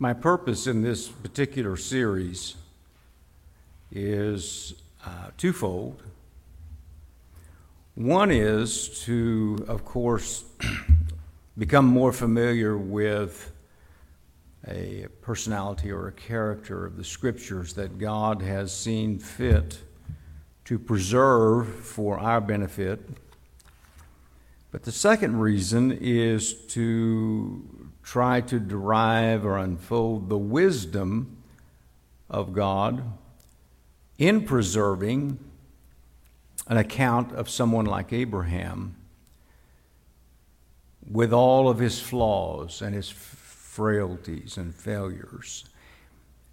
my purpose in this particular series is uh, twofold. One is to, of course, become more familiar with a personality or a character of the scriptures that God has seen fit to preserve for our benefit. But the second reason is to try to derive or unfold the wisdom of God in preserving an account of someone like Abraham with all of his flaws and his frailties and failures.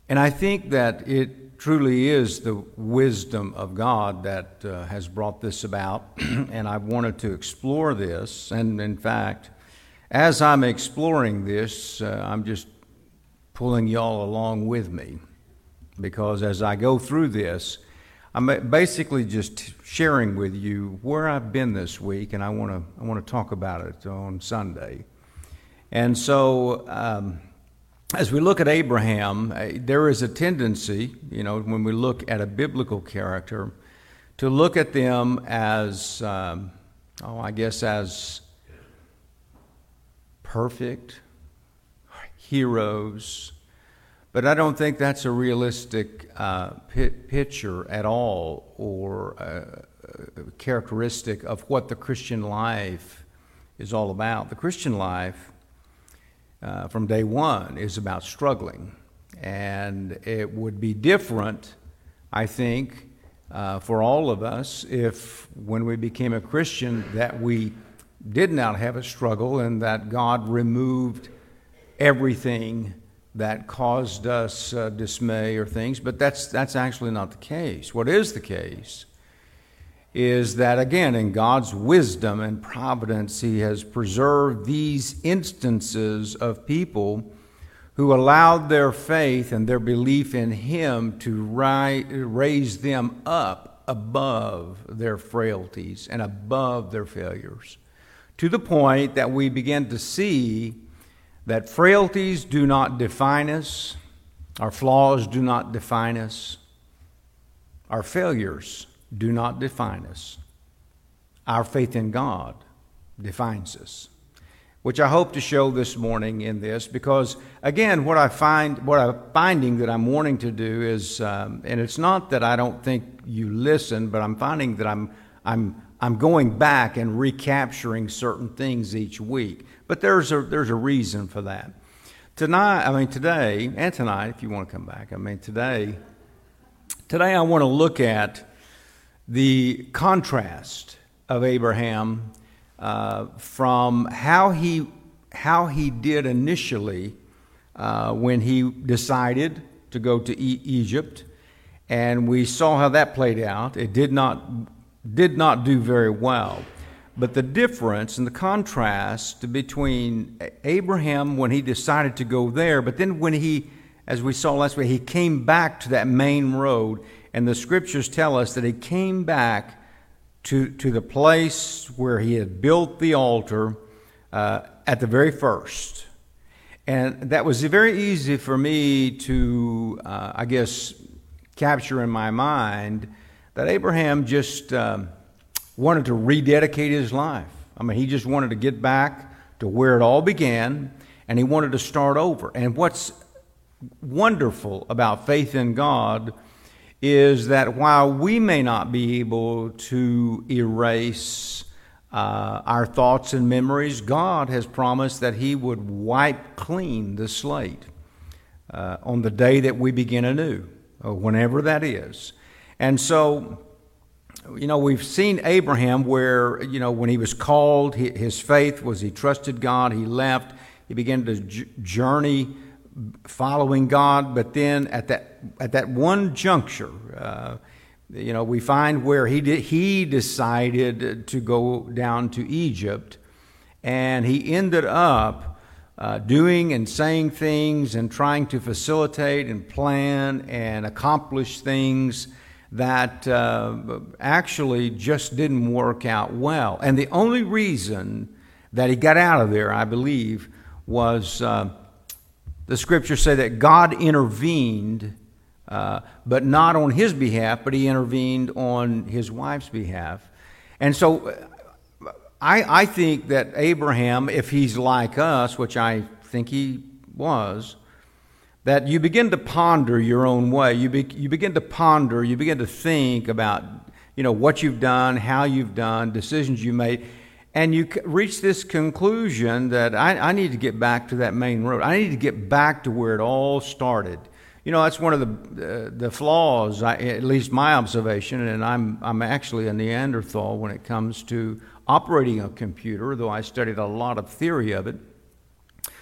And I think that it truly is the wisdom of God that uh, has brought this about, and I wanted to explore this. And in fact, as I'm exploring this, uh, I'm just pulling y'all along with me because as I go through this, I'm basically just sharing with you where I've been this week, and I want to I want to talk about it on Sunday. And so, um, as we look at Abraham, uh, there is a tendency, you know, when we look at a biblical character, to look at them as, um, oh, I guess, as perfect heroes. But I don't think that's a realistic uh, picture at all or uh, characteristic of what the Christian life is all about. The Christian life, uh, from day one, is about struggling. And it would be different, I think, uh, for all of us if when we became a Christian that we did not have a struggle and that God removed everything that caused us uh, dismay or things, but that's, that's actually not the case. What is the case is that, again, in God's wisdom and providence, He has preserved these instances of people who allowed their faith and their belief in Him to ri- raise them up above their frailties and above their failures to the point that we begin to see that frailties do not define us, our flaws do not define us, our failures do not define us. Our faith in God defines us. Which I hope to show this morning in this, because again, what I find, what I'm finding that I'm wanting to do is, um, and it's not that I don't think you listen, but I'm finding that I'm, I'm I'm going back and recapturing certain things each week. But there's a, there's a reason for that. Tonight, I mean, today, and tonight, if you want to come back, I mean, today, today I want to look at the contrast of Abraham uh, from how he, how he did initially uh, when he decided to go to e- Egypt. And we saw how that played out. It did not did not do very well. But the difference and the contrast between Abraham when he decided to go there, but then when he, as we saw last week, he came back to that main road, and the scriptures tell us that he came back to, to the place where he had built the altar uh, at the very first. And that was very easy for me to, uh, I guess, capture in my mind that Abraham just um, wanted to rededicate his life. I mean, he just wanted to get back to where it all began, and he wanted to start over. And what's wonderful about faith in God is that while we may not be able to erase uh, our thoughts and memories, God has promised that He would wipe clean the slate uh, on the day that we begin anew, or whenever that is. And so, you know, we've seen Abraham where, you know, when he was called, his faith was he trusted God, he left, he began to journey following God, but then at that, at that one juncture, uh, you know, we find where he, did, he decided to go down to Egypt, and he ended up uh, doing and saying things and trying to facilitate and plan and accomplish things that uh, actually just didn't work out well. And the only reason that he got out of there, I believe, was uh, the scriptures say that God intervened, uh, but not on his behalf, but he intervened on his wife's behalf. And so uh, I, I think that Abraham, if he's like us, which I think he was, that you begin to ponder your own way. You, be, you begin to ponder, you begin to think about you know, what you've done, how you've done, decisions you made, and you reach this conclusion that I, I need to get back to that main road. I need to get back to where it all started. You know, that's one of the, uh, the flaws, I, at least my observation, and I'm, I'm actually a Neanderthal when it comes to operating a computer, though I studied a lot of theory of it.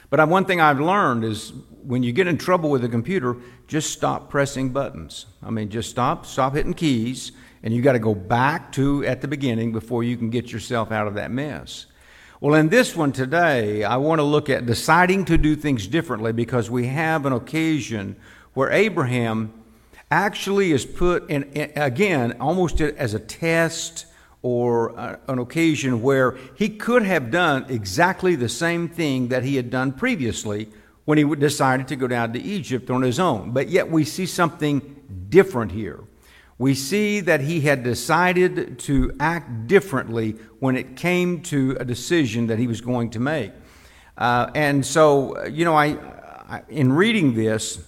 But one thing I've learned is when you get in trouble with a computer, just stop pressing buttons. I mean, just stop, stop hitting keys, and you got to go back to at the beginning before you can get yourself out of that mess. Well, in this one today, I want to look at deciding to do things differently because we have an occasion where Abraham actually is put in, again, almost as a test or uh, an occasion where he could have done exactly the same thing that he had done previously when he decided to go down to Egypt on his own. But yet we see something different here. We see that he had decided to act differently when it came to a decision that he was going to make. Uh, and so, you know, I, I, in reading this,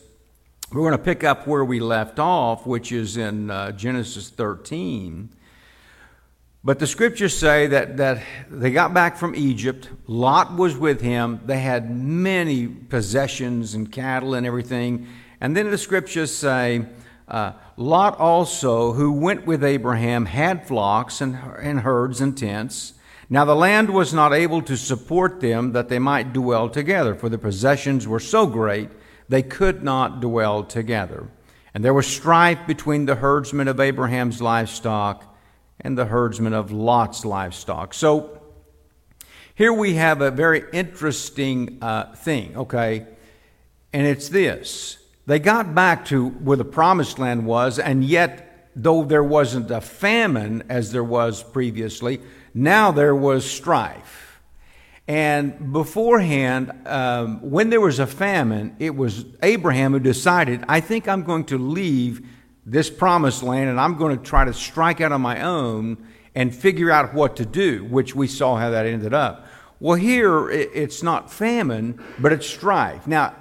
we're going to pick up where we left off, which is in uh, Genesis 13. But the scriptures say that, that they got back from Egypt. Lot was with him. They had many possessions and cattle and everything. And then the scriptures say, uh, Lot also, who went with Abraham, had flocks and, and herds and tents. Now the land was not able to support them that they might dwell together, for the possessions were so great they could not dwell together. And there was strife between the herdsmen of Abraham's livestock and the herdsmen of Lot's livestock. So here we have a very interesting uh, thing, okay? And it's this they got back to where the promised land was, and yet, though there wasn't a famine as there was previously, now there was strife. And beforehand, um, when there was a famine, it was Abraham who decided, I think I'm going to leave this promised land and I'm going to try to strike out on my own and figure out what to do, which we saw how that ended up. Well, here it's not famine, but it's strife. Now,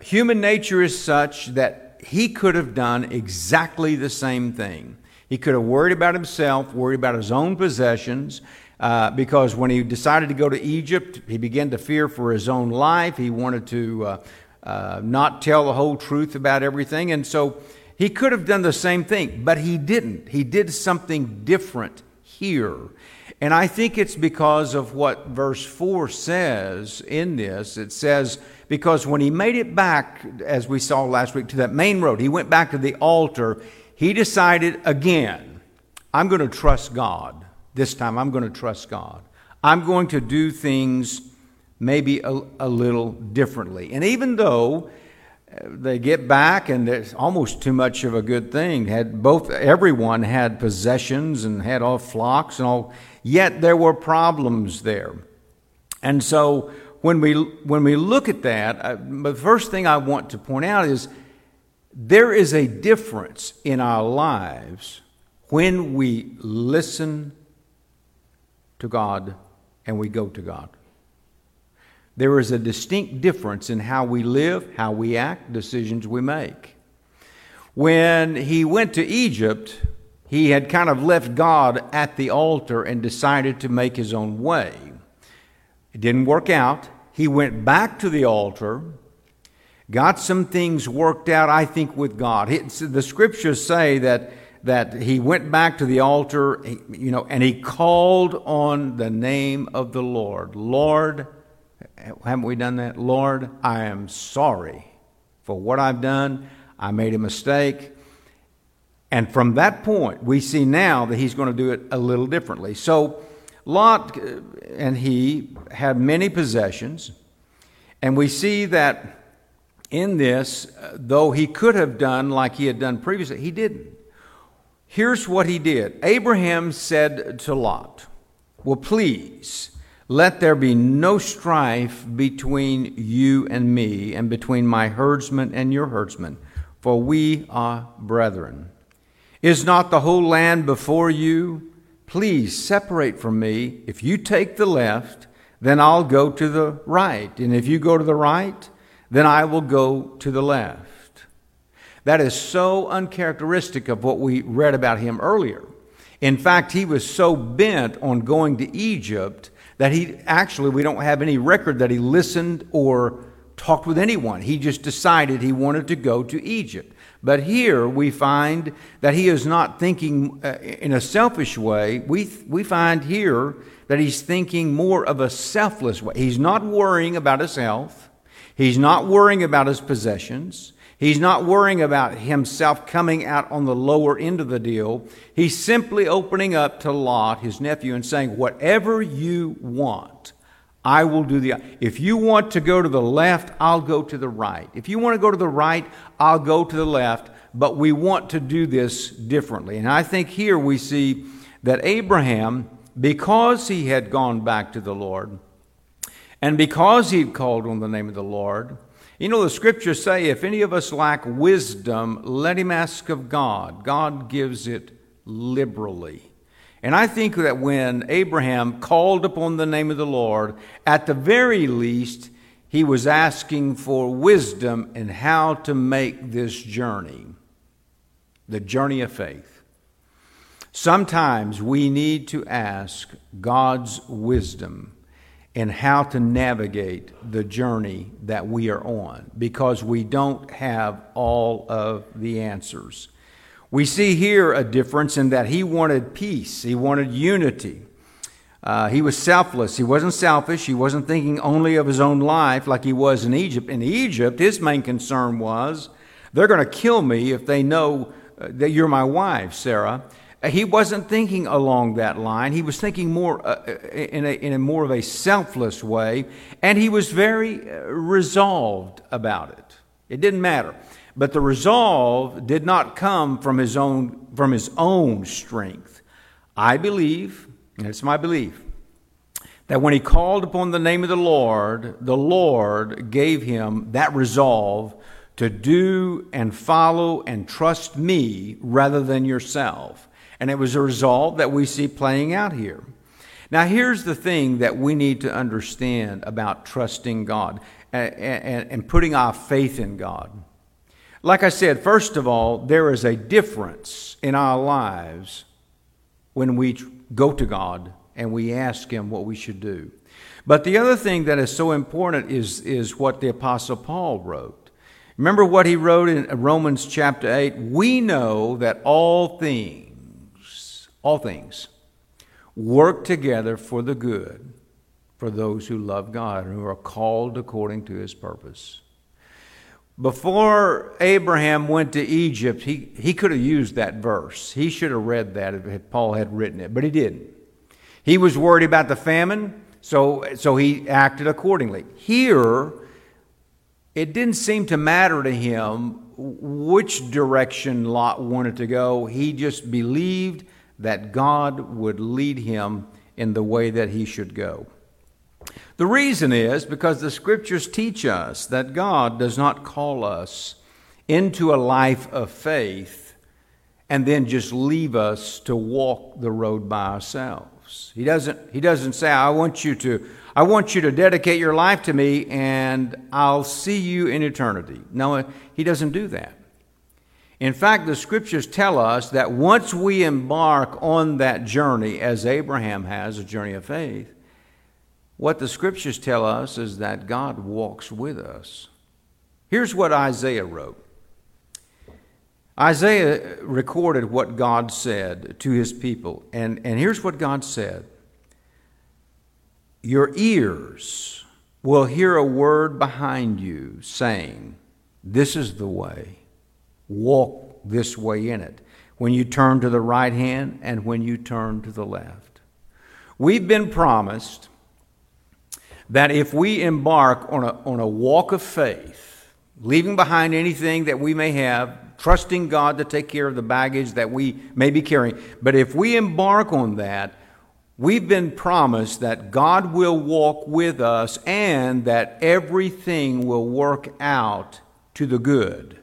human nature is such that he could have done exactly the same thing. He could have worried about himself, worried about his own possessions, uh, because when he decided to go to Egypt, he began to fear for his own life. He wanted to uh, uh, not tell the whole truth about everything. And so he could have done the same thing, but he didn't. He did something different here. And I think it's because of what verse 4 says in this. It says, because when he made it back, as we saw last week, to that main road, he went back to the altar, he decided again, I'm going to trust God. This time, I'm going to trust God. I'm going to do things maybe a, a little differently. And even though they get back and it's almost too much of a good thing. Had both everyone had possessions and had all flocks and all yet there were problems there. And so when we when we look at that uh, the first thing i want to point out is there is a difference in our lives when we listen to god and we go to god there is a distinct difference in how we live, how we act, decisions we make. When he went to Egypt, he had kind of left God at the altar and decided to make his own way. It didn't work out. He went back to the altar, got some things worked out, I think, with God. the scriptures say that, that he went back to the altar, you know, and he called on the name of the Lord. Lord, haven't we done that? Lord, I am sorry for what I've done. I made a mistake. And from that point, we see now that he's going to do it a little differently. So, Lot uh, and he had many possessions. And we see that in this, uh, though he could have done like he had done previously, he didn't. Here's what he did Abraham said to Lot, Well, please Let there be no strife between you and me, and between my herdsmen and your herdsmen, for we are brethren. Is not the whole land before you? Please separate from me. If you take the left, then I'll go to the right. And if you go to the right, then I will go to the left. That is so uncharacteristic of what we read about him earlier. In fact, he was so bent on going to Egypt that he actually, we don't have any record that he listened or talked with anyone. He just decided he wanted to go to Egypt. But here we find that he is not thinking uh, in a selfish way. We, we find here that he's thinking more of a selfless way. He's not worrying about his health, he's not worrying about his possessions. He's not worrying about himself coming out on the lower end of the deal. He's simply opening up to Lot, his nephew, and saying, Whatever you want, I will do the. If you want to go to the left, I'll go to the right. If you want to go to the right, I'll go to the left. But we want to do this differently. And I think here we see that Abraham, because he had gone back to the Lord, and because he had called on the name of the Lord, you know, the scriptures say if any of us lack wisdom, let him ask of God. God gives it liberally. And I think that when Abraham called upon the name of the Lord, at the very least, he was asking for wisdom in how to make this journey, the journey of faith. Sometimes we need to ask God's wisdom in how to navigate the journey that we are on because we don't have all of the answers. We see here a difference in that he wanted peace, he wanted unity. Uh, he was selfless. He wasn't selfish. He wasn't thinking only of his own life like he was in Egypt. In Egypt, his main concern was they're going to kill me if they know uh, that you're my wife, Sarah. He wasn't thinking along that line. He was thinking more uh, in, a, in a more of a selfless way, and he was very uh, resolved about it. It didn't matter. But the resolve did not come from his own, from his own strength. I believe, and it's my belief, that when he called upon the name of the Lord, the Lord gave him that resolve to do and follow and trust me rather than yourself. And it was a result that we see playing out here. Now, here's the thing that we need to understand about trusting God and, and, and putting our faith in God. Like I said, first of all, there is a difference in our lives when we go to God and we ask Him what we should do. But the other thing that is so important is, is what the Apostle Paul wrote. Remember what he wrote in Romans chapter 8? We know that all things all things work together for the good for those who love God and who are called according to his purpose. Before Abraham went to Egypt, he, he could have used that verse. He should have read that if Paul had written it, but he didn't. He was worried about the famine, so, so he acted accordingly. Here, it didn't seem to matter to him which direction Lot wanted to go. He just believed that God would lead him in the way that he should go. The reason is because the scriptures teach us that God does not call us into a life of faith and then just leave us to walk the road by ourselves. He doesn't, he doesn't say, I want you to I want you to dedicate your life to me and I'll see you in eternity. No, he doesn't do that. In fact, the scriptures tell us that once we embark on that journey, as Abraham has, a journey of faith, what the scriptures tell us is that God walks with us. Here's what Isaiah wrote. Isaiah recorded what God said to his people, and, and here's what God said. Your ears will hear a word behind you saying, This is the way walk this way in it. When you turn to the right hand and when you turn to the left. We've been promised that if we embark on a, on a walk of faith, leaving behind anything that we may have, trusting God to take care of the baggage that we may be carrying, but if we embark on that, We've been promised that God will walk with us and that everything will work out to the good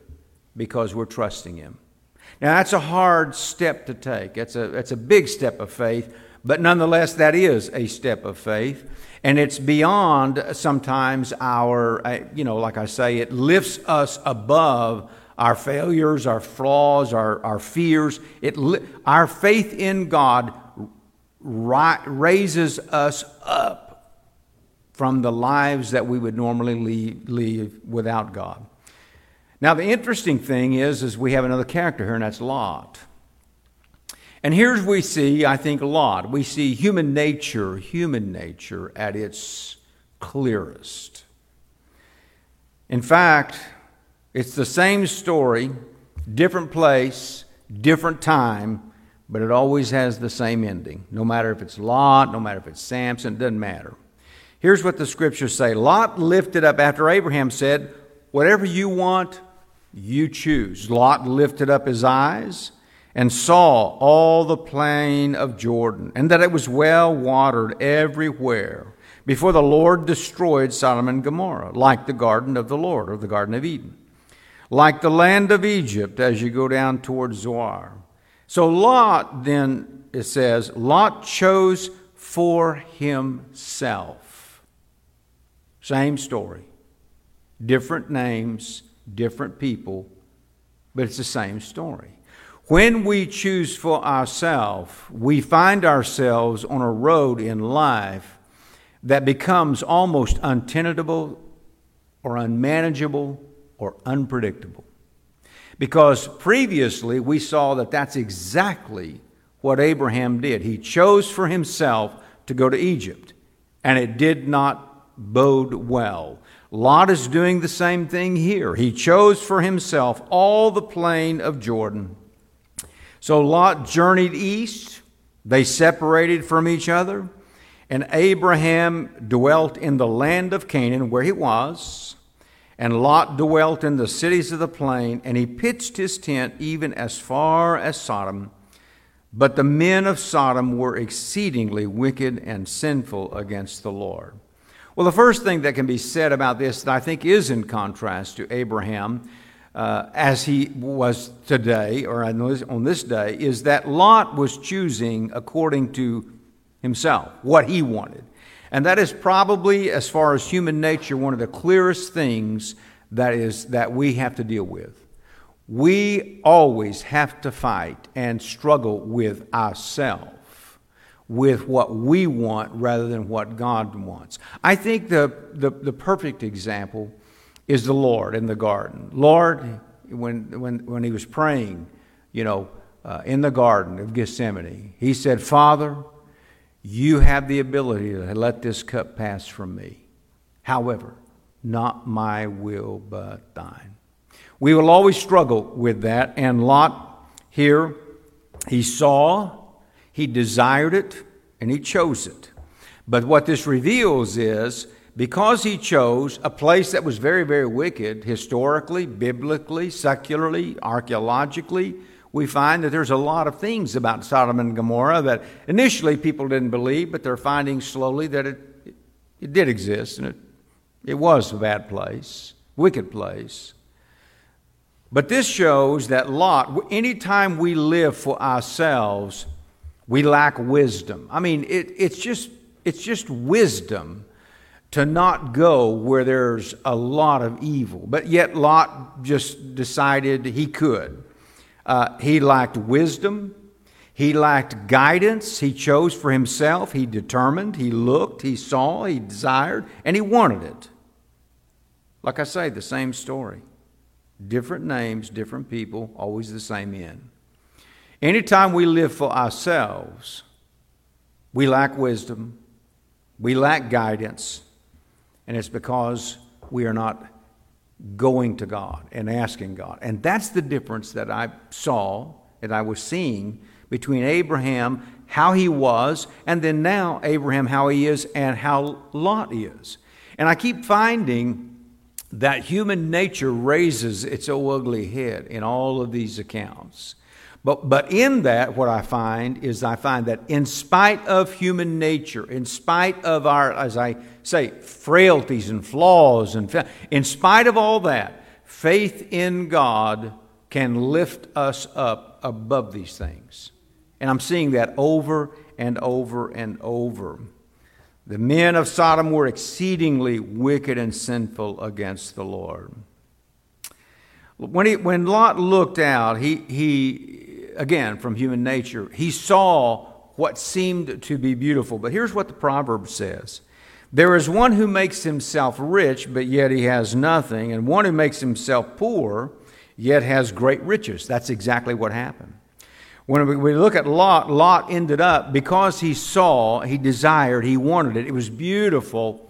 because we're trusting Him. Now, that's a hard step to take. It's a, it's a big step of faith, but nonetheless, that is a step of faith. And it's beyond sometimes our, uh, you know, like I say, it lifts us above our failures, our flaws, our, our fears. It, our faith in God raises us up from the lives that we would normally leave without God. Now, the interesting thing is, is we have another character here, and that's Lot. And here's we see, I think, Lot. We see human nature, human nature at its clearest. In fact, it's the same story, different place, different time, but it always has the same ending. No matter if it's Lot, no matter if it's Samson, it doesn't matter. Here's what the scriptures say Lot lifted up after Abraham said, Whatever you want, you choose. Lot lifted up his eyes and saw all the plain of Jordan, and that it was well watered everywhere, before the Lord destroyed Sodom and Gomorrah, like the garden of the Lord, or the Garden of Eden, like the land of Egypt as you go down towards Zoar. So Lot, then, it says, Lot chose for himself. Same story, different names, different people, but it's the same story. When we choose for ourselves, we find ourselves on a road in life that becomes almost untenable or unmanageable or unpredictable. Because previously we saw that that's exactly what Abraham did. He chose for himself to go to Egypt, and it did not bode well. Lot is doing the same thing here. He chose for himself all the plain of Jordan. So Lot journeyed east. They separated from each other. And Abraham dwelt in the land of Canaan, where he was. And Lot dwelt in the cities of the plain, and he pitched his tent even as far as Sodom. But the men of Sodom were exceedingly wicked and sinful against the Lord. Well, the first thing that can be said about this that I think is in contrast to Abraham uh, as he was today, or on this day, is that Lot was choosing according to himself, what he wanted. And that is probably, as far as human nature, one of the clearest things that, is, that we have to deal with. We always have to fight and struggle with ourselves with what we want rather than what God wants. I think the, the, the, perfect example is the Lord in the garden. Lord, when, when, when he was praying, you know, uh, in the garden of Gethsemane, he said, Father, you have the ability to let this cup pass from me. However, not my will, but thine. We will always struggle with that. And Lot here, he saw he desired it and he chose it. But what this reveals is because he chose a place that was very, very wicked, historically, biblically, secularly, archaeologically, we find that there's a lot of things about Sodom and Gomorrah that initially people didn't believe, but they're finding slowly that it, it, did exist and it, it was a bad place, wicked place. But this shows that Lot, anytime we live for ourselves, we lack wisdom. I mean, it, it's, just, it's just wisdom to not go where there's a lot of evil. But yet, Lot just decided he could. Uh, he lacked wisdom. He lacked guidance. He chose for himself. He determined. He looked. He saw. He desired. And he wanted it. Like I say, the same story. Different names, different people, always the same end. Anytime we live for ourselves, we lack wisdom, we lack guidance, and it's because we are not going to God and asking God. And that's the difference that I saw, that I was seeing between Abraham, how he was, and then now Abraham, how he is, and how Lot is. And I keep finding that human nature raises its ugly head in all of these accounts. But, but in that, what I find is I find that in spite of human nature, in spite of our, as I say, frailties and flaws, and in spite of all that, faith in God can lift us up above these things. And I'm seeing that over and over and over. The men of Sodom were exceedingly wicked and sinful against the Lord. When, he, when Lot looked out, he, he, again, from human nature, he saw what seemed to be beautiful. But here's what the proverb says There is one who makes himself rich, but yet he has nothing, and one who makes himself poor, yet has great riches. That's exactly what happened. When we look at Lot, Lot ended up, because he saw, he desired, he wanted it, it was beautiful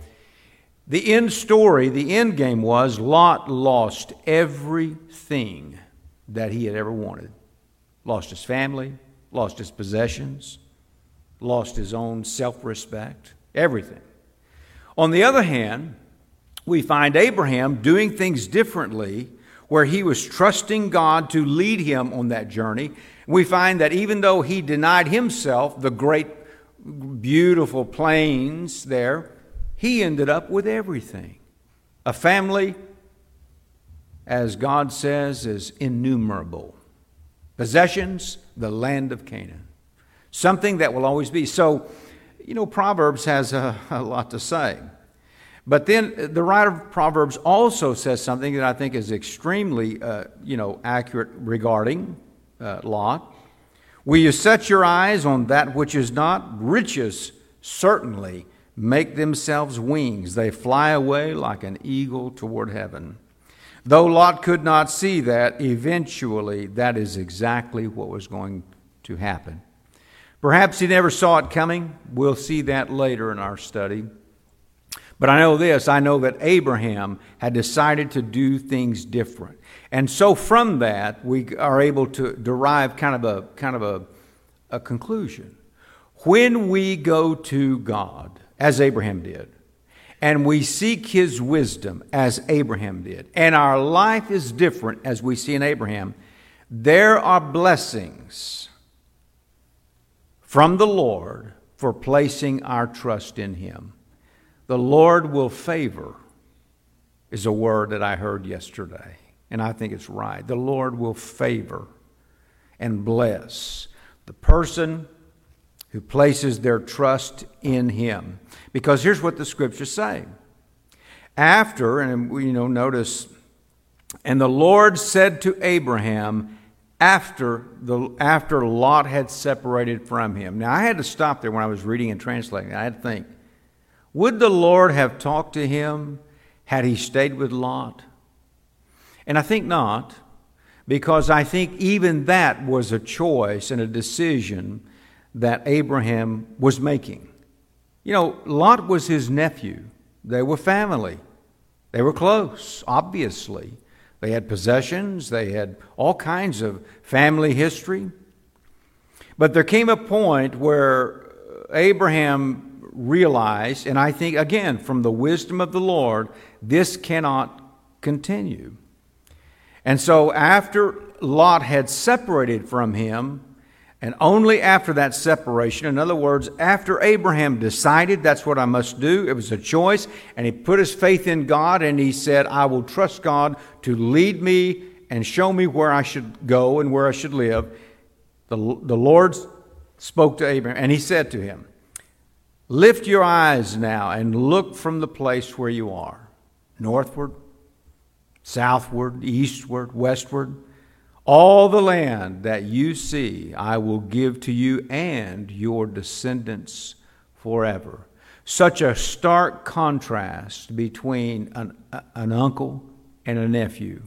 the end story, the end game was Lot lost everything that he had ever wanted. Lost his family, lost his possessions, lost his own self respect, everything. On the other hand, we find Abraham doing things differently where he was trusting God to lead him on that journey. We find that even though he denied himself the great, beautiful plains there, he ended up with everything. A family, as God says, is innumerable. Possessions, the land of Canaan. Something that will always be. So, you know, Proverbs has a, a lot to say. But then the writer of Proverbs also says something that I think is extremely, uh, you know, accurate regarding uh, Lot. Will you set your eyes on that which is not? Riches certainly make themselves wings. They fly away like an eagle toward heaven. Though Lot could not see that, eventually that is exactly what was going to happen. Perhaps he never saw it coming. We'll see that later in our study. But I know this I know that Abraham had decided to do things different. And so from that, we are able to derive kind of a, kind of a, a conclusion. When we go to God, as Abraham did. And we seek his wisdom as Abraham did. And our life is different as we see in Abraham. There are blessings from the Lord for placing our trust in him. The Lord will favor, is a word that I heard yesterday, and I think it's right. The Lord will favor and bless the person who places their trust in him. Because here's what the scriptures say. After, and um, you know, notice, and the Lord said to Abraham, after, the, after Lot had separated from him. Now, I had to stop there when I was reading and translating. I had to think, would the Lord have talked to him had he stayed with Lot? And I think not, because I think even that was a choice and a decision that Abraham was making. You know, Lot was his nephew. They were family. They were close, obviously. They had possessions, they had all kinds of family history. But there came a point where Abraham realized, and I think, again, from the wisdom of the Lord, this cannot continue. And so, after Lot had separated from him, and only after that separation, in other words, after Abraham decided that's what I must do, it was a choice, and he put his faith in God and he said, I will trust God to lead me and show me where I should go and where I should live. The, the Lord spoke to Abraham and he said to him, Lift your eyes now and look from the place where you are, northward, southward, eastward, westward. All the land that you see, I will give to you and your descendants forever. Such a stark contrast between an, an uncle and a nephew.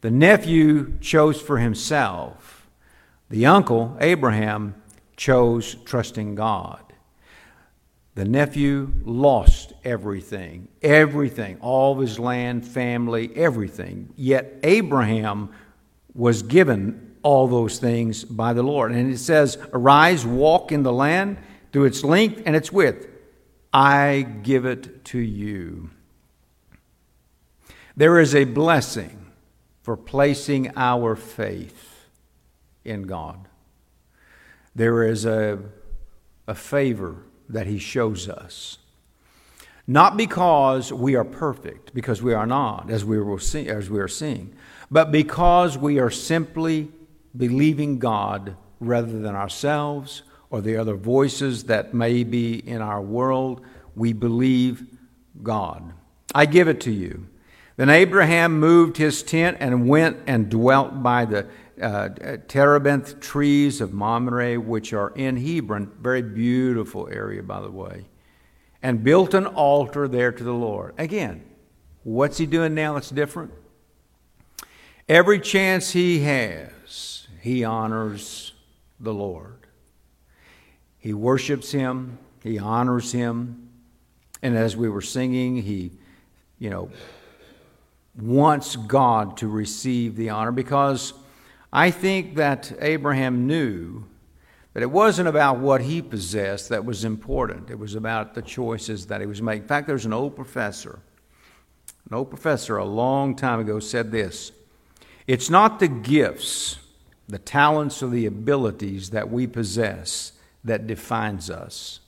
The nephew chose for himself, the uncle, Abraham, chose trusting God. The nephew lost everything, everything, all of his land, family, everything. Yet Abraham was given all those things by the Lord. And it says, Arise, walk in the land through its length and its width. I give it to you. There is a blessing for placing our faith in God. There is a, a favor that He shows us. Not because we are perfect, because we are not, as we, will see, as we are seeing, but because we are simply believing God rather than ourselves or the other voices that may be in our world. We believe God. I give it to you. Then Abraham moved his tent and went and dwelt by the uh, terebinth trees of Mamre, which are in Hebron. Very beautiful area, by the way. And built an altar there to the Lord. Again, what's he doing now that's different? Every chance he has, he honors the Lord. He worships him, he honors him. And as we were singing, he, you know, wants God to receive the honor because I think that Abraham knew that it wasn't about what he possessed that was important. It was about the choices that he was making. In fact, there's an old professor, an old professor a long time ago said this It's not the gifts, the talents, or the abilities that we possess that defines us,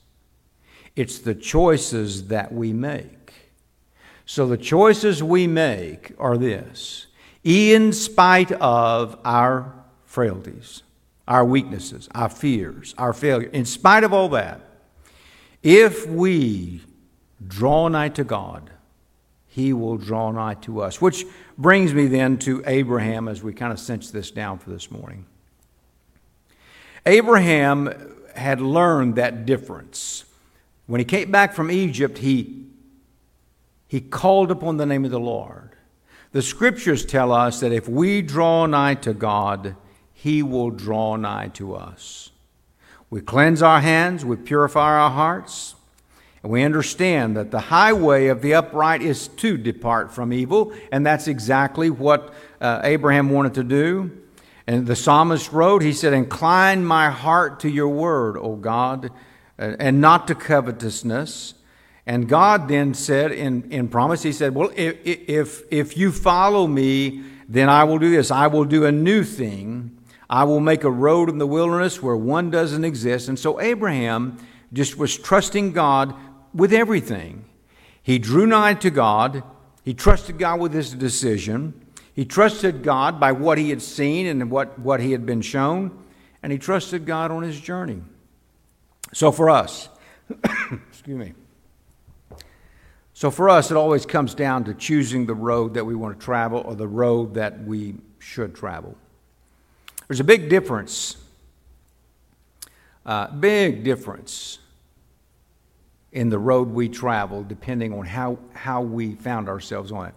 it's the choices that we make. So the choices we make are this in spite of our frailties, our weaknesses, our fears, our failure, in spite of all that, if we draw nigh to God, He will draw nigh to us. Which brings me then to Abraham as we kind of cinch this down for this morning. Abraham had learned that difference. When he came back from Egypt, he he called upon the name of the Lord. The scriptures tell us that if we draw nigh to God, He will draw nigh to us. We cleanse our hands, we purify our hearts, we understand that the highway of the upright is to depart from evil, and that's exactly what uh, Abraham wanted to do. And the psalmist wrote, he said, Incline my heart to your word, O God, and not to covetousness. And God then said in, in promise, He said, Well, if, if, if you follow me, then I will do this. I will do a new thing. I will make a road in the wilderness where one doesn't exist. And so Abraham just was trusting God with everything. He drew nigh to God. He trusted God with his decision. He trusted God by what he had seen and what, what he had been shown. And he trusted God on his journey. So for us, excuse me. So for us, it always comes down to choosing the road that we want to travel or the road that we should travel. There's a big difference, uh, big difference in the road we travel depending on how, how we found ourselves on it.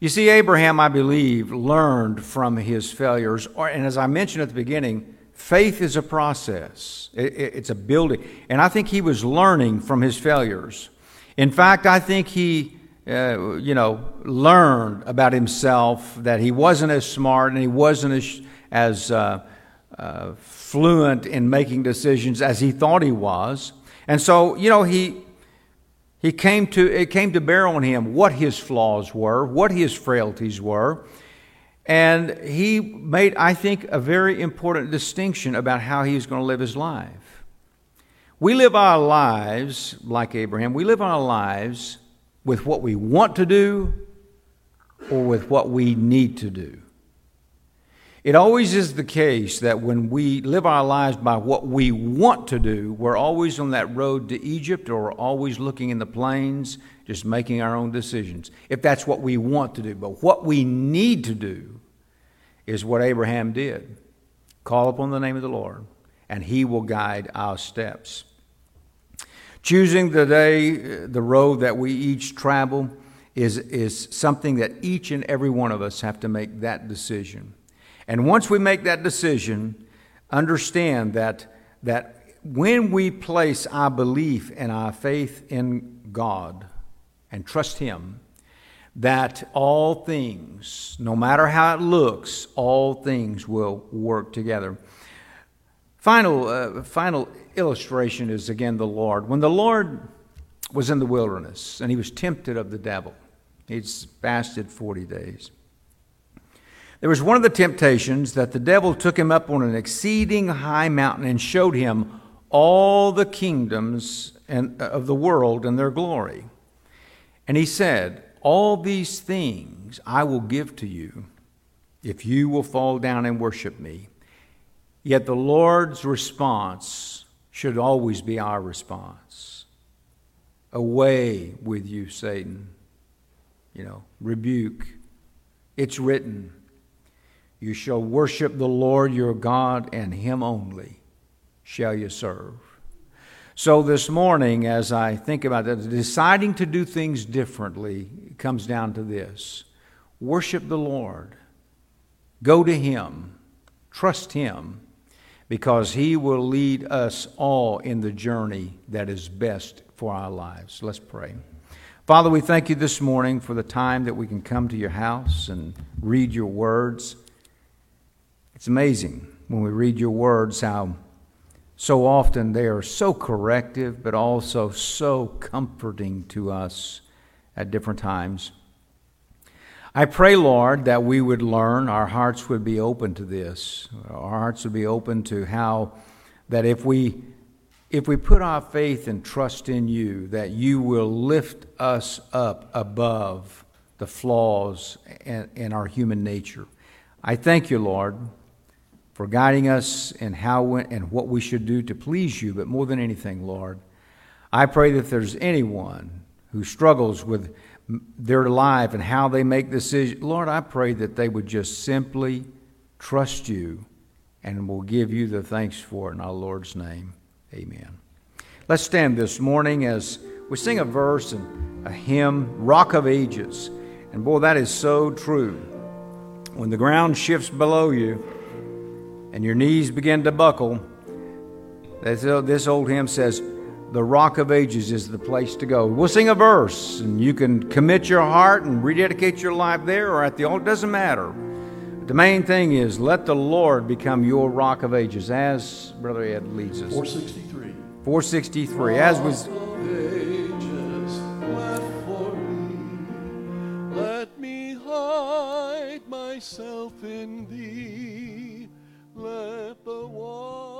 You see, Abraham, I believe, learned from his failures, or, and as I mentioned at the beginning, faith is a process, it, it, it's a building. And I think he was learning from his failures. In fact, I think he, uh, you know, learned about himself that he wasn't as smart and he wasn't as, as uh, uh, fluent in making decisions as he thought he was. And so, you know, he, he came to, it came to bear on him what his flaws were, what his frailties were. And he made, I think, a very important distinction about how he was going to live his life. We live our lives like Abraham. We live our lives with what we want to do or with what we need to do. It always is the case that when we live our lives by what we want to do, we're always on that road to Egypt or always looking in the plains, just making our own decisions, if that's what we want to do. But what we need to do is what Abraham did call upon the name of the Lord, and he will guide our steps. Choosing the day, the road that we each travel, is, is something that each and every one of us have to make that decision. And once we make that decision, understand that, that when we place our belief and our faith in God and trust Him, that all things, no matter how it looks, all things will work together. Final, uh, final illustration is again the Lord. When the Lord was in the wilderness and he was tempted of the devil, he'd fasted 40 days. There was one of the temptations that the devil took him up on an exceeding high mountain and showed him all the kingdoms and, uh, of the world and their glory. And he said, All these things I will give to you if you will fall down and worship me. Yet the Lord's response should always be our response. Away with you, Satan. You know, rebuke. It's written, You shall worship the Lord your God, and him only shall you serve. So, this morning, as I think about that, deciding to do things differently comes down to this worship the Lord, go to Him, trust Him, because He will lead us all in the journey that is best for our lives. Let's pray. Father, we thank you this morning for the time that we can come to your house and read your words. It's amazing when we read your words how so often they are so corrective, but also so comforting to us at different times. I pray, Lord, that we would learn, our hearts would be open to this. Our hearts would be open to how that if we if we put our faith and trust in you, that you will lift us up above the flaws in, in our human nature. I thank you, Lord, for guiding us in how and what we should do to please you, but more than anything, Lord, I pray that there's anyone who struggles with their life and how they make decisions, Lord, I pray that they would just simply trust you and will give you the thanks for it in our Lord's name. Amen. Let's stand this morning as we sing a verse and a hymn, Rock of Ages. And boy, that is so true. When the ground shifts below you, and your knees begin to buckle, this old hymn says, The rock of ages is the place to go. We'll sing a verse, and you can commit your heart and rededicate your life there or at the altar. It doesn't matter. The main thing is let the Lord become your rock of ages, as Brother Ed leads us. 463. 463. As was. Let me hide myself in thee let the water